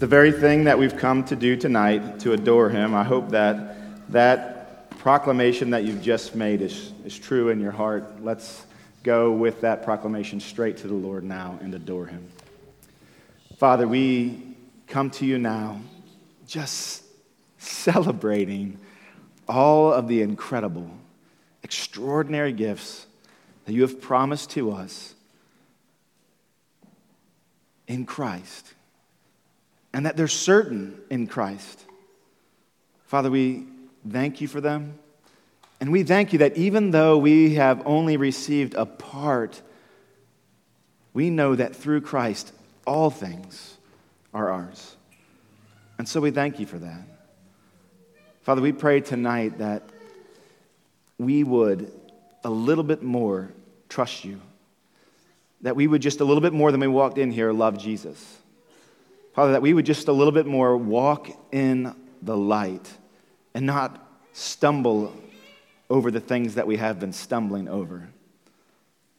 the very thing that we've come to do tonight to adore him. I hope that that proclamation that you've just made is, is true in your heart. Let's go with that proclamation straight to the Lord now and adore him. Father, we come to you now just celebrating all of the incredible, extraordinary gifts that you have promised to us in Christ, and that they're certain in Christ. Father, we thank you for them. And we thank you that even though we have only received a part, we know that through Christ, all things are ours. And so we thank you for that. Father, we pray tonight that we would a little bit more trust you, that we would just a little bit more than we walked in here love Jesus. Father, that we would just a little bit more walk in the light and not stumble over the things that we have been stumbling over.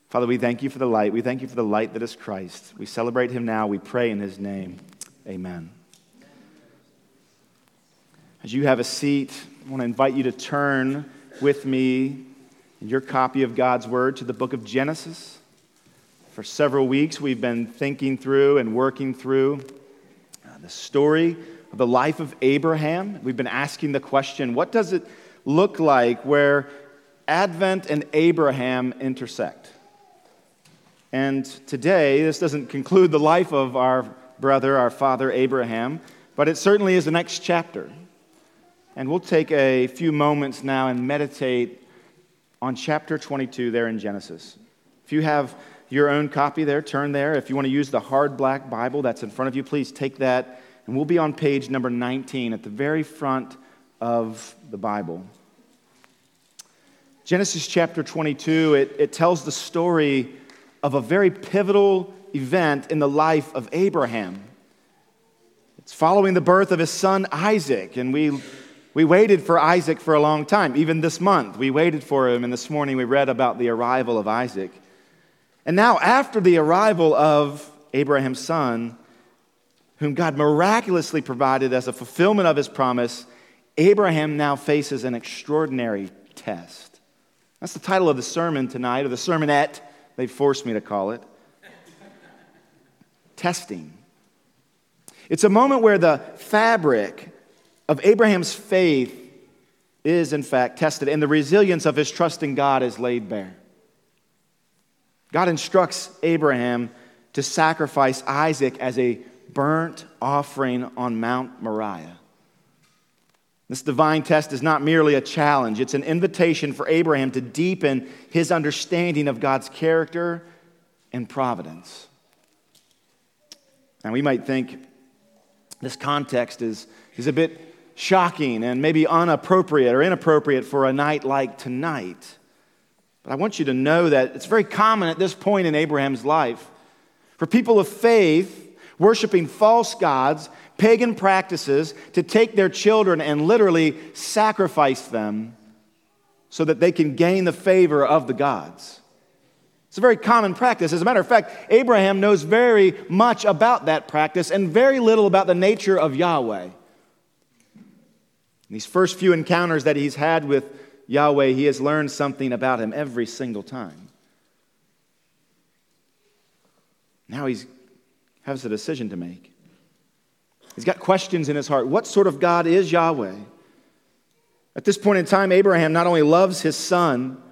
Father, we thank you for the light. We thank you for the light that is Christ. We celebrate him now. We pray in his name. Amen. As you have a seat, I want to invite you to turn with me in your copy of God's Word to the book of Genesis. For several weeks, we've been thinking through and working through the story of the life of Abraham. We've been asking the question what does it look like where Advent and Abraham intersect? And today, this doesn't conclude the life of our brother, our father Abraham, but it certainly is the next chapter. And we'll take a few moments now and meditate on chapter 22 there in Genesis. If you have your own copy there, turn there. If you want to use the hard black Bible that's in front of you, please take that. And we'll be on page number 19 at the very front of the Bible. Genesis chapter 22, it, it tells the story of a very pivotal event in the life of Abraham. It's following the birth of his son Isaac, and we we waited for Isaac for a long time. Even this month, we waited for him, and this morning we read about the arrival of Isaac. And now, after the arrival of Abraham's son, whom God miraculously provided as a fulfillment of his promise, Abraham now faces an extraordinary test. That's the title of the sermon tonight, or the sermonette, they forced me to call it. Testing. It's a moment where the fabric of Abraham's faith is, in fact, tested, and the resilience of his trust in God is laid bare. God instructs Abraham to sacrifice Isaac as a burnt offering on Mount Moriah. This divine test is not merely a challenge, it's an invitation for Abraham to deepen his understanding of God's character and providence. Now, we might think this context is, is a bit shocking and maybe inappropriate or inappropriate for a night like tonight. But I want you to know that it's very common at this point in Abraham's life for people of faith worshiping false gods, pagan practices, to take their children and literally sacrifice them so that they can gain the favor of the gods. It's a very common practice. As a matter of fact, Abraham knows very much about that practice and very little about the nature of Yahweh. In these first few encounters that he's had with Yahweh, he has learned something about him every single time. Now he has a decision to make. He's got questions in his heart. What sort of God is Yahweh? At this point in time, Abraham not only loves his son,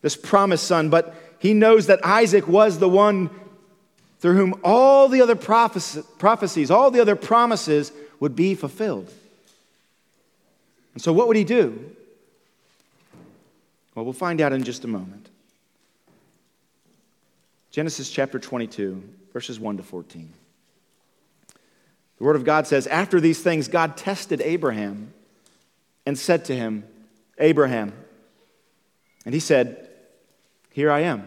this promised son, but he knows that Isaac was the one through whom all the other prophecies, all the other promises would be fulfilled. And so, what would he do? Well, we'll find out in just a moment. Genesis chapter 22, verses 1 to 14. The Word of God says, After these things, God tested Abraham and said to him, Abraham. And he said, Here I am.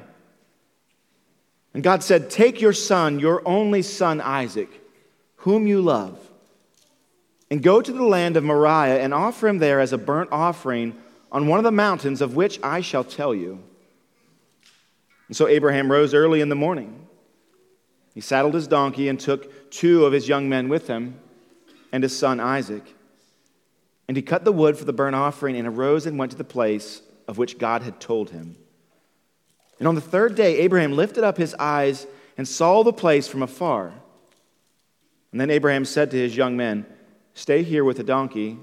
And God said, Take your son, your only son Isaac, whom you love and go to the land of Moriah and offer him there as a burnt offering on one of the mountains of which I shall tell you. And so Abraham rose early in the morning. He saddled his donkey and took two of his young men with him and his son Isaac. And he cut the wood for the burnt offering and arose and went to the place of which God had told him. And on the third day, Abraham lifted up his eyes and saw the place from afar. And then Abraham said to his young men, Stay here with the donkey.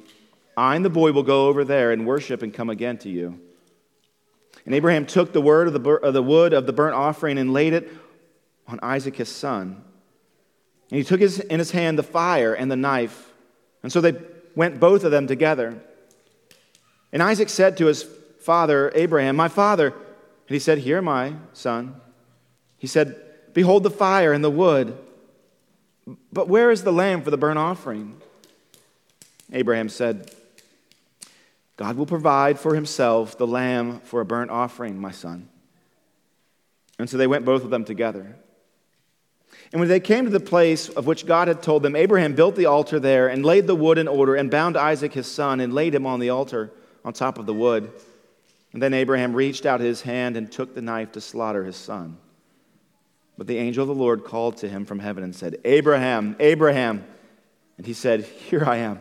I and the boy will go over there and worship and come again to you. And Abraham took the, word of the, of the wood of the burnt offering and laid it on Isaac his son. And he took his, in his hand the fire and the knife. And so they went both of them together. And Isaac said to his father, Abraham, My father. And he said, Here, my son. He said, Behold the fire and the wood. But where is the lamb for the burnt offering? Abraham said, God will provide for himself the lamb for a burnt offering, my son. And so they went both of them together. And when they came to the place of which God had told them, Abraham built the altar there and laid the wood in order and bound Isaac his son and laid him on the altar on top of the wood. And then Abraham reached out his hand and took the knife to slaughter his son. But the angel of the Lord called to him from heaven and said, Abraham, Abraham. And he said, Here I am.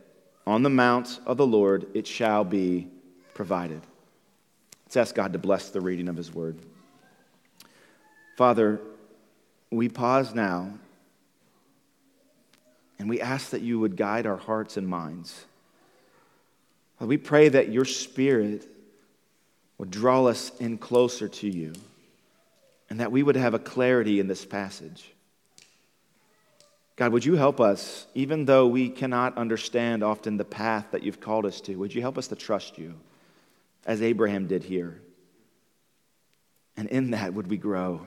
On the mount of the Lord it shall be provided. Let's ask God to bless the reading of his word. Father, we pause now and we ask that you would guide our hearts and minds. We pray that your spirit would draw us in closer to you and that we would have a clarity in this passage. God, would you help us, even though we cannot understand often the path that you've called us to, would you help us to trust you as Abraham did here? And in that, would we grow?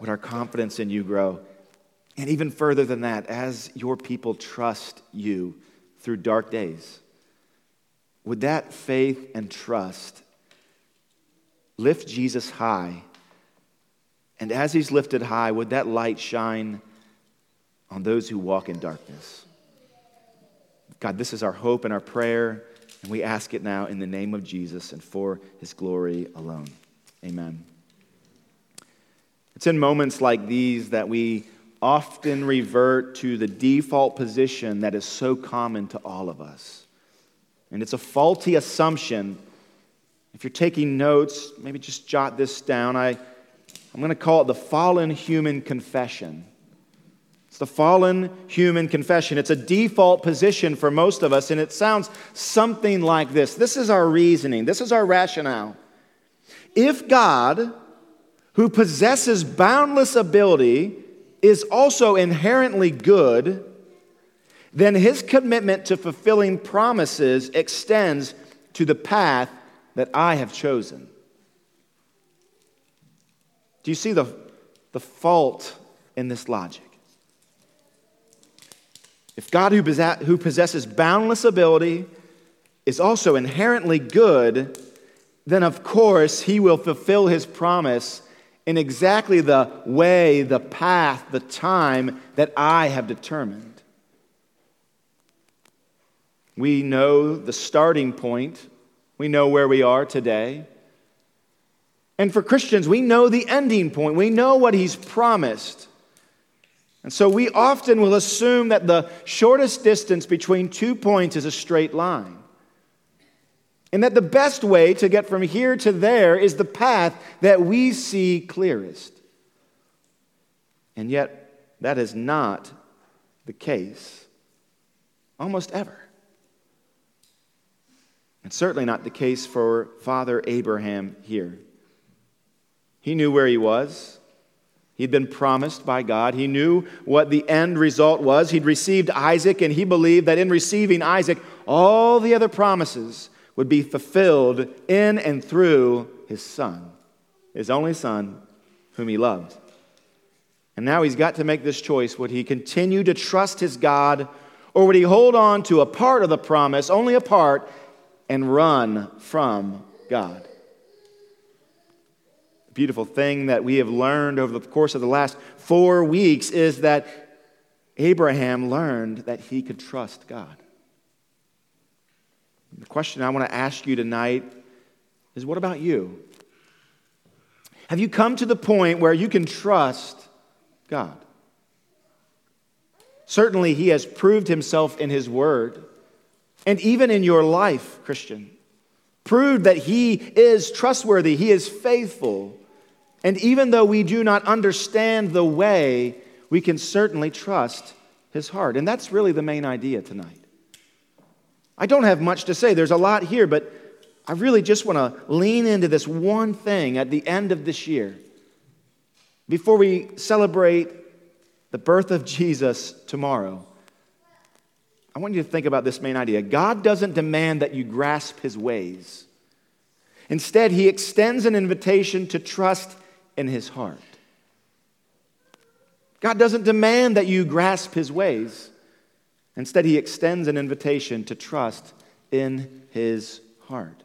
Would our confidence in you grow? And even further than that, as your people trust you through dark days, would that faith and trust lift Jesus high? And as he's lifted high, would that light shine on those who walk in darkness? God, this is our hope and our prayer, and we ask it now in the name of Jesus and for his glory alone. Amen. It's in moments like these that we often revert to the default position that is so common to all of us. And it's a faulty assumption. If you're taking notes, maybe just jot this down. I, I'm going to call it the fallen human confession. It's the fallen human confession. It's a default position for most of us, and it sounds something like this. This is our reasoning, this is our rationale. If God who possesses boundless ability, is also inherently good, then his commitment to fulfilling promises extends to the path that I have chosen. Do you see the, the fault in this logic? If God, who, possesses boundless ability, is also inherently good, then of course he will fulfill his promise in exactly the way, the path, the time that I have determined. We know the starting point, we know where we are today. And for Christians, we know the ending point, we know what He's promised. And so we often will assume that the shortest distance between two points is a straight line. And that the best way to get from here to there is the path that we see clearest. And yet, that is not the case almost ever. And certainly not the case for Father Abraham here. He knew where he was. He'd been promised by God. He knew what the end result was. He'd received Isaac, and he believed that in receiving Isaac, all the other promises would be fulfilled in and through his son, his only son, whom he loved. And now he's got to make this choice. Would he continue to trust his God, or would he hold on to a part of the promise, only a part, and run from God? Beautiful thing that we have learned over the course of the last four weeks is that Abraham learned that he could trust God. The question I want to ask you tonight is what about you? Have you come to the point where you can trust God? Certainly, He has proved Himself in His Word, and even in your life, Christian. Proved that He is trustworthy, He is faithful. And even though we do not understand the way, we can certainly trust His heart. And that's really the main idea tonight. I don't have much to say, there's a lot here, but I really just want to lean into this one thing at the end of this year. Before we celebrate the birth of Jesus tomorrow, I want you to think about this main idea. God doesn't demand that you grasp his ways. Instead, he extends an invitation to trust in his heart. God doesn't demand that you grasp his ways. Instead, he extends an invitation to trust in his heart.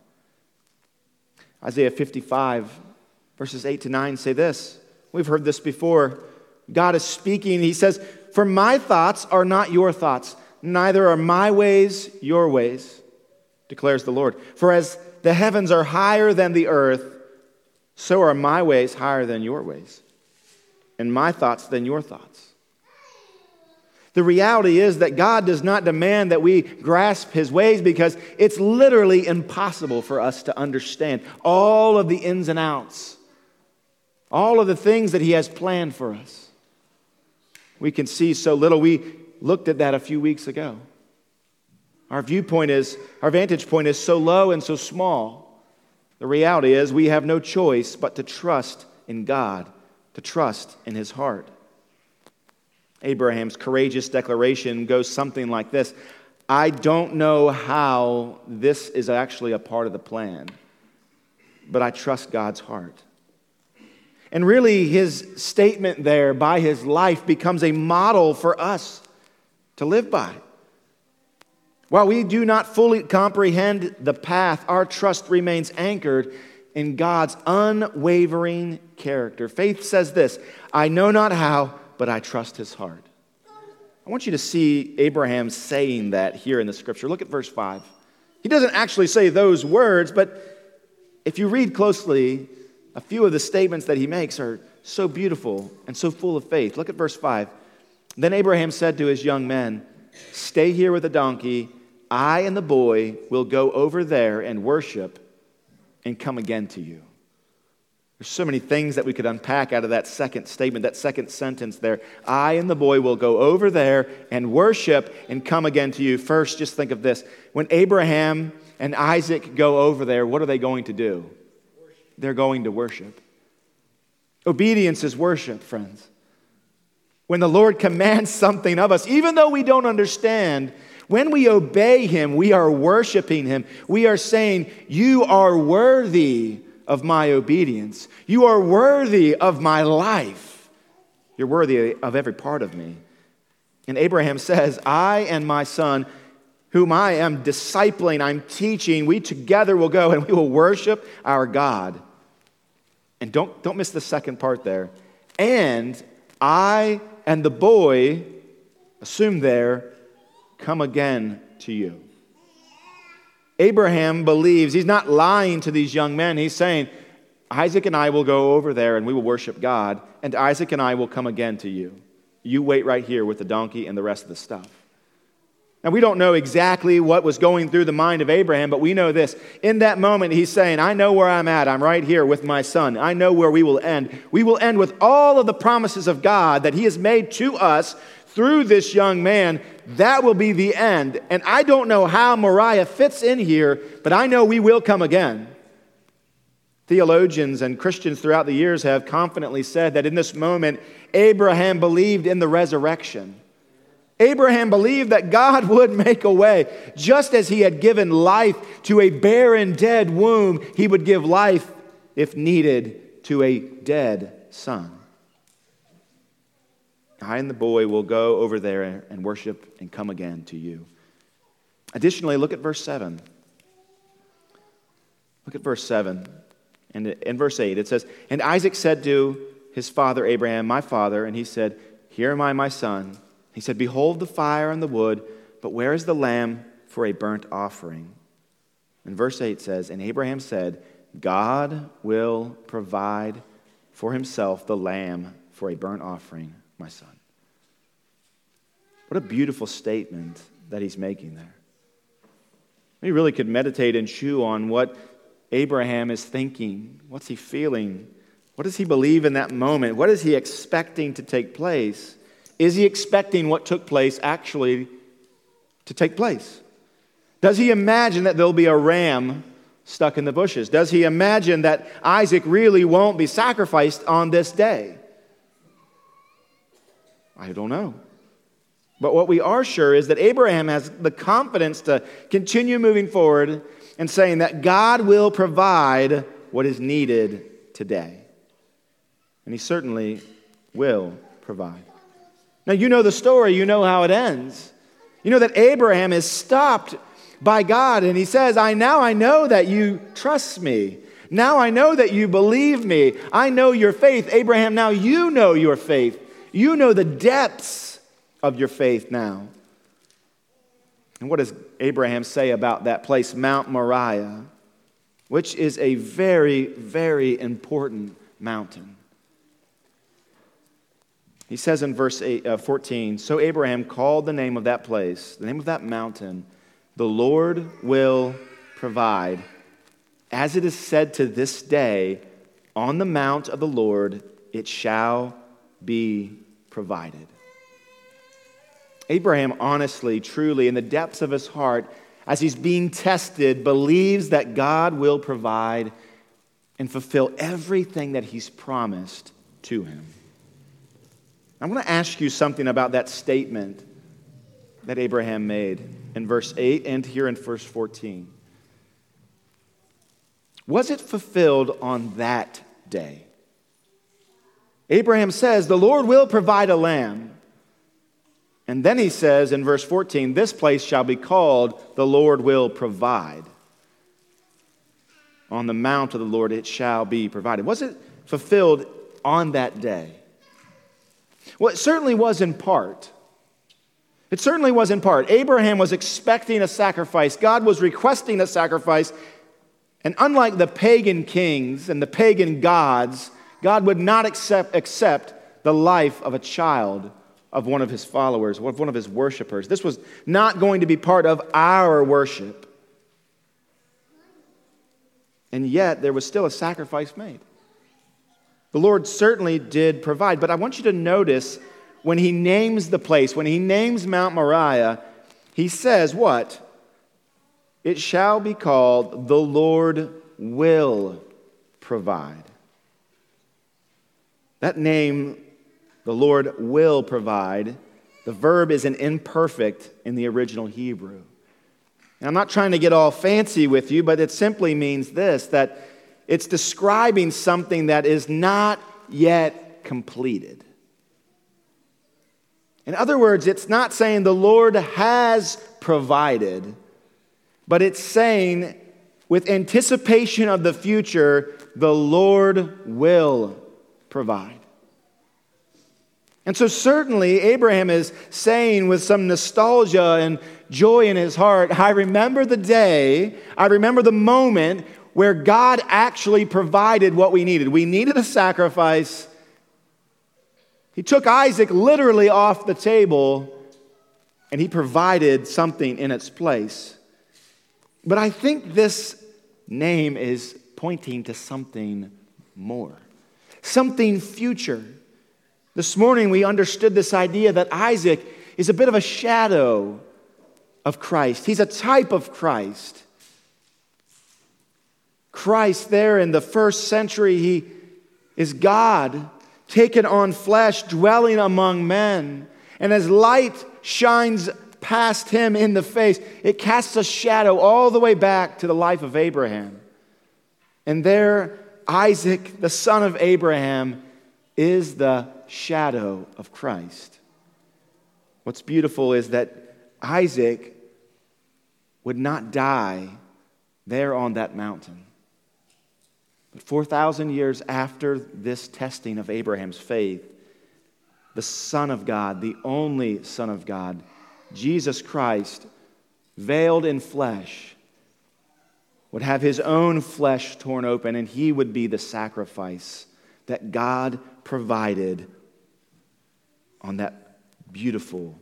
Isaiah 55, verses 8 to 9 say this. We've heard this before. God is speaking. He says, For my thoughts are not your thoughts, neither are my ways your ways, declares the Lord. For as the heavens are higher than the earth, so are my ways higher than your ways, and my thoughts than your thoughts. The reality is that God does not demand that we grasp his ways because it's literally impossible for us to understand all of the ins and outs, all of the things that he has planned for us. We can see so little. We looked at that a few weeks ago. Our viewpoint is, our vantage point is so low and so small. The reality is, we have no choice but to trust in God, to trust in his heart. Abraham's courageous declaration goes something like this I don't know how this is actually a part of the plan, but I trust God's heart. And really, his statement there by his life becomes a model for us to live by. While we do not fully comprehend the path, our trust remains anchored in God's unwavering character. Faith says this I know not how but I trust his heart. I want you to see Abraham saying that here in the scripture. Look at verse 5. He doesn't actually say those words, but if you read closely, a few of the statements that he makes are so beautiful and so full of faith. Look at verse 5. Then Abraham said to his young men, Stay here with the donkey. I and the boy will go over there and worship and come again to you. There's so many things that we could unpack out of that second statement, that second sentence there. I and the boy will go over there and worship and come again to you. First, just think of this. When Abraham and Isaac go over there, what are they going to do? They're going to worship. Obedience is worship, friends. When the Lord commands something of us, even though we don't understand, when we obey Him, we are worshiping Him. We are saying, You are worthy of my obedience. You are worthy of my life. You're worthy of every part of me. And Abraham says, I and my son, whom I am discipling, I'm teaching, we together will go and we will worship our God. And don't, don't miss the second part there. And I and the boy, assume there, come again to you. Abraham believes, he's not lying to these young men. He's saying, Isaac and I will go over there and we will worship God, and Isaac and I will come again to you. You wait right here with the donkey and the rest of the stuff. Now, we don't know exactly what was going through the mind of Abraham, but we know this. In that moment, he's saying, I know where I'm at. I'm right here with my son. I know where we will end. We will end with all of the promises of God that he has made to us through this young man, that will be the end. And I don't know how Moriah fits in here, but I know we will come again. Theologians and Christians throughout the years have confidently said that in this moment, Abraham believed in the resurrection. Abraham believed that God would make a way. Just as he had given life to a barren, dead womb, he would give life, if needed, to a dead son. I and the boy will go over there and worship and come again to you. Additionally, look at verse 7. Look at verse 7. And in verse 8, it says, And Isaac said to his father Abraham, My father, and he said, Here am I, my son. He said, Behold the fire and the wood, but where is the lamb for a burnt offering? And verse 8 says, And Abraham said, God will provide for himself the lamb for a burnt offering, my son. What a beautiful statement that he's making there. We really could meditate and chew on what Abraham is thinking. What's he feeling? What does he believe in that moment? What is he expecting to take place? Is he expecting what took place actually to take place? Does he imagine that there'll be a ram stuck in the bushes? Does he imagine that Isaac really won't be sacrificed on this day? I don't know. But what we are sure is that Abraham has the confidence to continue moving forward and saying that God will provide what is needed today. And he certainly will provide. Now, you know the story, you know how it ends. You know that Abraham is stopped by God and he says, I now I know that you trust me. Now I know that you believe me. I know your faith. Abraham, now you know your faith. You know the depths of your faith now. And what does Abraham say about that place, Mount Moriah, which is a very, very important mountain? He says in verse eight, uh, 14 So Abraham called the name of that place, the name of that mountain, the Lord will provide. As it is said to this day, on the mount of the Lord it shall be provided. Abraham honestly, truly, in the depths of his heart, as he's being tested, believes that God will provide and fulfill everything that he's promised to him. I want to ask you something about that statement that Abraham made in verse 8 and here in verse 14. Was it fulfilled on that day? Abraham says, The Lord will provide a lamb. And then he says in verse 14, This place shall be called, The Lord will provide. On the mount of the Lord it shall be provided. Was it fulfilled on that day? Well, it certainly was in part. It certainly was in part. Abraham was expecting a sacrifice, God was requesting a sacrifice. And unlike the pagan kings and the pagan gods, God would not accept, accept the life of a child of one of his followers, of one of his worshipers. This was not going to be part of our worship. And yet, there was still a sacrifice made. The Lord certainly did provide, but I want you to notice when he names the place, when he names Mount Moriah, he says, What? It shall be called, the Lord will provide. That name, the Lord will provide, the verb is an imperfect in the original Hebrew. And I'm not trying to get all fancy with you, but it simply means this that it's describing something that is not yet completed. In other words, it's not saying the Lord has provided, but it's saying with anticipation of the future, the Lord will provide. And so, certainly, Abraham is saying with some nostalgia and joy in his heart, I remember the day, I remember the moment where God actually provided what we needed. We needed a sacrifice. He took Isaac literally off the table and he provided something in its place. But I think this name is pointing to something more, something future. This morning we understood this idea that Isaac is a bit of a shadow of Christ, he's a type of Christ. Christ, there in the first century, he is God, taken on flesh, dwelling among men. And as light shines past him in the face, it casts a shadow all the way back to the life of Abraham. And there, Isaac, the son of Abraham, is the shadow of Christ. What's beautiful is that Isaac would not die there on that mountain. But 4,000 years after this testing of Abraham's faith, the Son of God, the only Son of God, Jesus Christ, veiled in flesh, would have his own flesh torn open, and he would be the sacrifice that God provided on that beautiful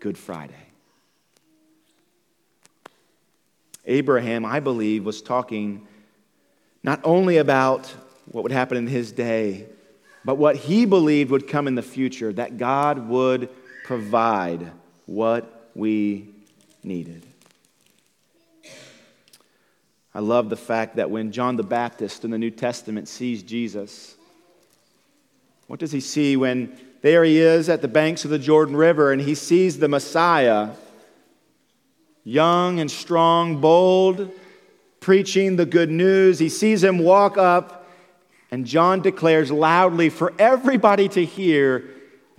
Good Friday. Abraham, I believe, was talking not only about what would happen in his day, but what he believed would come in the future, that God would provide what we needed. I love the fact that when John the Baptist in the New Testament sees Jesus, what does he see when there he is at the banks of the Jordan River and he sees the Messiah, young and strong, bold, preaching the good news? He sees him walk up, and John declares loudly for everybody to hear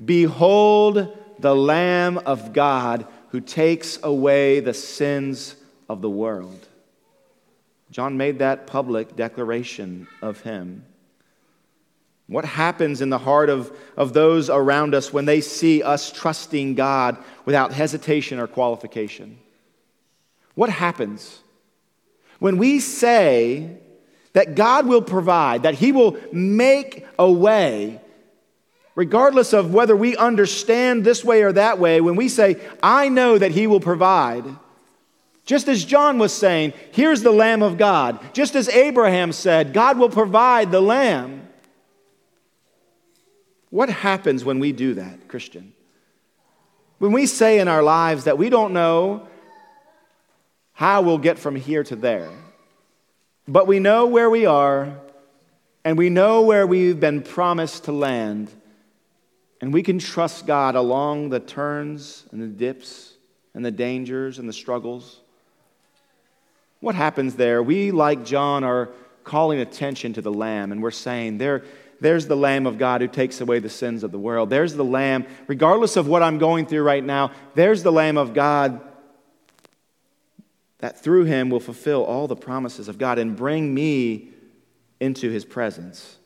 Behold the Lamb of God who takes away the sins of the world. John made that public declaration of him. What happens in the heart of, of those around us when they see us trusting God without hesitation or qualification? What happens when we say that God will provide, that He will make a way, regardless of whether we understand this way or that way, when we say, I know that He will provide? Just as John was saying, here's the Lamb of God. Just as Abraham said, God will provide the Lamb. What happens when we do that, Christian? When we say in our lives that we don't know how we'll get from here to there, but we know where we are and we know where we've been promised to land, and we can trust God along the turns and the dips and the dangers and the struggles. What happens there? We, like John, are calling attention to the Lamb, and we're saying, there, there's the Lamb of God who takes away the sins of the world. There's the Lamb, regardless of what I'm going through right now, there's the Lamb of God that through him will fulfill all the promises of God and bring me into his presence.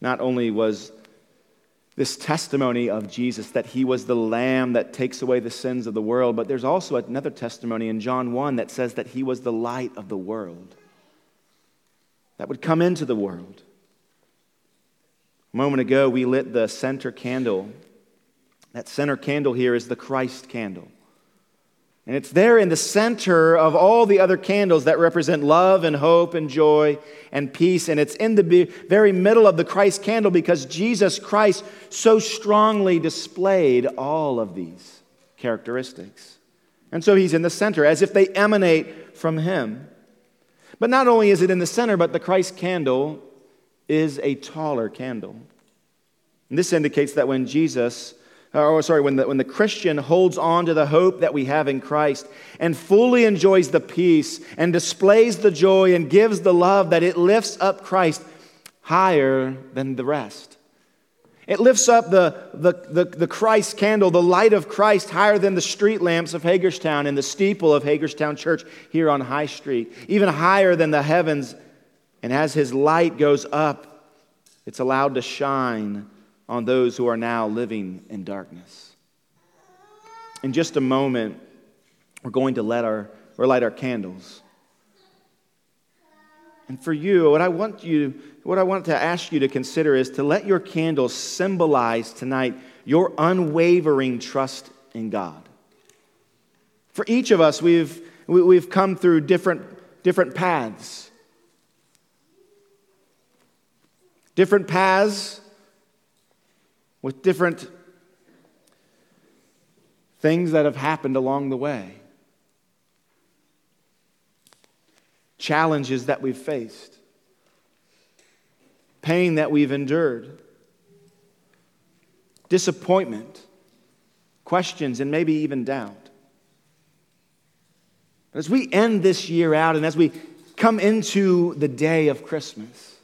Not only was this testimony of Jesus that he was the lamb that takes away the sins of the world, but there's also another testimony in John 1 that says that he was the light of the world that would come into the world. A moment ago, we lit the center candle. That center candle here is the Christ candle. And it's there in the center of all the other candles that represent love and hope and joy and peace. And it's in the very middle of the Christ candle because Jesus Christ so strongly displayed all of these characteristics. And so he's in the center as if they emanate from him. But not only is it in the center, but the Christ candle is a taller candle. And this indicates that when Jesus uh, or sorry, when the, when the Christian holds on to the hope that we have in Christ and fully enjoys the peace and displays the joy and gives the love, that it lifts up Christ higher than the rest. It lifts up the, the, the, the, Christ candle, the light of Christ, higher than the street lamps of Hagerstown and the steeple of Hagerstown Church here on High Street, even higher than the heavens. And as his light goes up, it's allowed to shine on those who are now living in darkness. In just a moment, we're going to let our, or light our candles. And for you, what I want you, what I want to ask you to consider is to let your candles symbolize tonight your unwavering trust in God. For each of us, we've, we've come through different, different paths. Different paths with different things that have happened along the way, challenges that we've faced, pain that we've endured, disappointment, questions, and maybe even doubt. As we end this year out and as we come into the day of Christmas,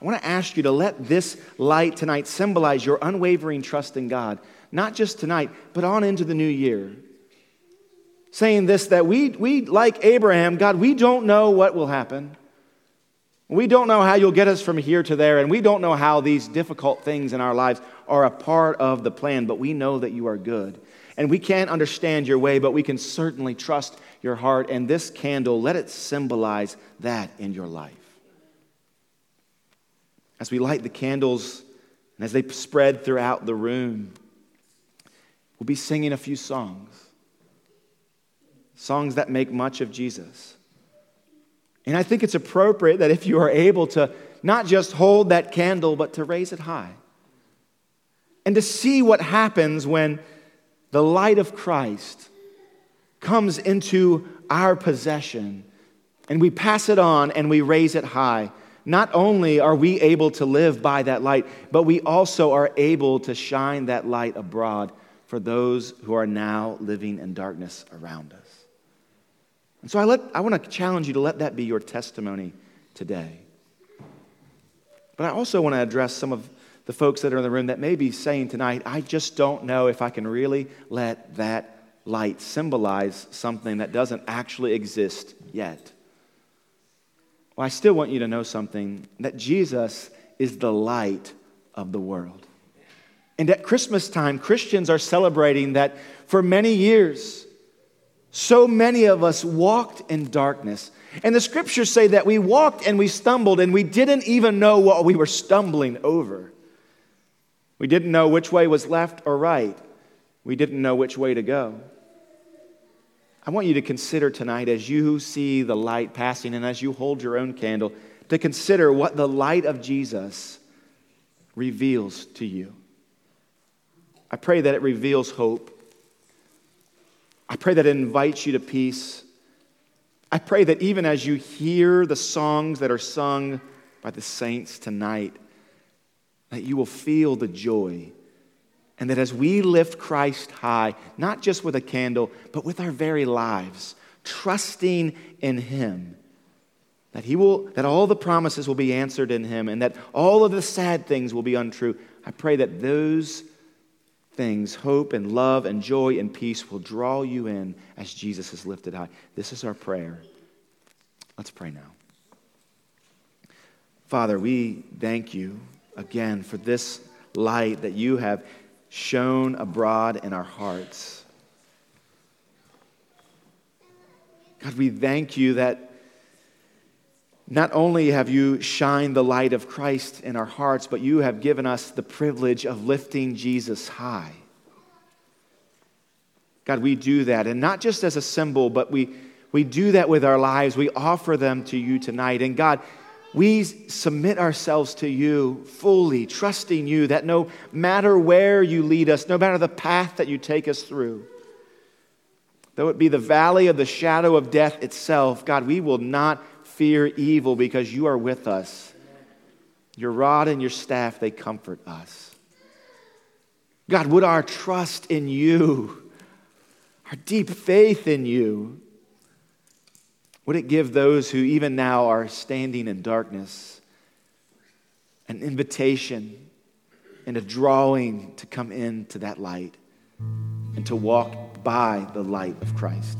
I want to ask you to let this light tonight symbolize your unwavering trust in God, not just tonight, but on into the new year. Saying this that we, we, like Abraham, God, we don't know what will happen. We don't know how you'll get us from here to there, and we don't know how these difficult things in our lives are a part of the plan, but we know that you are good. And we can't understand your way, but we can certainly trust your heart. And this candle, let it symbolize that in your life. As we light the candles and as they spread throughout the room, we'll be singing a few songs. Songs that make much of Jesus. And I think it's appropriate that if you are able to not just hold that candle, but to raise it high and to see what happens when the light of Christ comes into our possession and we pass it on and we raise it high. Not only are we able to live by that light, but we also are able to shine that light abroad for those who are now living in darkness around us. And so I, let, I want to challenge you to let that be your testimony today. But I also want to address some of the folks that are in the room that may be saying tonight, I just don't know if I can really let that light symbolize something that doesn't actually exist yet. Well, I still want you to know something that Jesus is the light of the world. And at Christmas time, Christians are celebrating that for many years, so many of us walked in darkness. And the scriptures say that we walked and we stumbled and we didn't even know what we were stumbling over. We didn't know which way was left or right. We didn't know which way to go. I want you to consider tonight as you see the light passing and as you hold your own candle, to consider what the light of Jesus reveals to you. I pray that it reveals hope. I pray that it invites you to peace. I pray that even as you hear the songs that are sung by the saints tonight, that you will feel the joy. And that as we lift Christ high, not just with a candle, but with our very lives, trusting in Him, that, he will, that all the promises will be answered in Him and that all of the sad things will be untrue. I pray that those things, hope and love and joy and peace, will draw you in as Jesus is lifted high. This is our prayer. Let's pray now. Father, we thank you again for this light that you have shone abroad in our hearts. God, we thank you that not only have you shined the light of Christ in our hearts, but you have given us the privilege of lifting Jesus high. God, we do that, and not just as a symbol, but we, we do that with our lives. We offer them to you tonight. And God, we submit ourselves to you fully, trusting you that no matter where you lead us, no matter the path that you take us through, though it be the valley of the shadow of death itself, God, we will not fear evil because you are with us. Your rod and your staff, they comfort us. God, would our trust in you, our deep faith in you, would it give those who even now are standing in darkness an invitation and a drawing to come into that light and to walk by the light of Christ?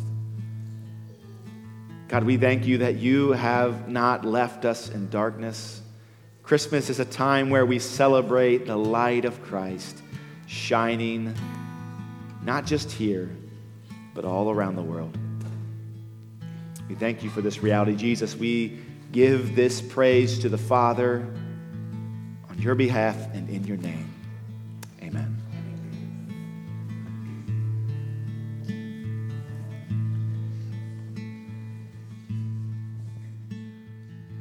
God, we thank you that you have not left us in darkness. Christmas is a time where we celebrate the light of Christ shining not just here, but all around the world. We thank you for this reality, Jesus. We give this praise to the Father on your behalf and in your name.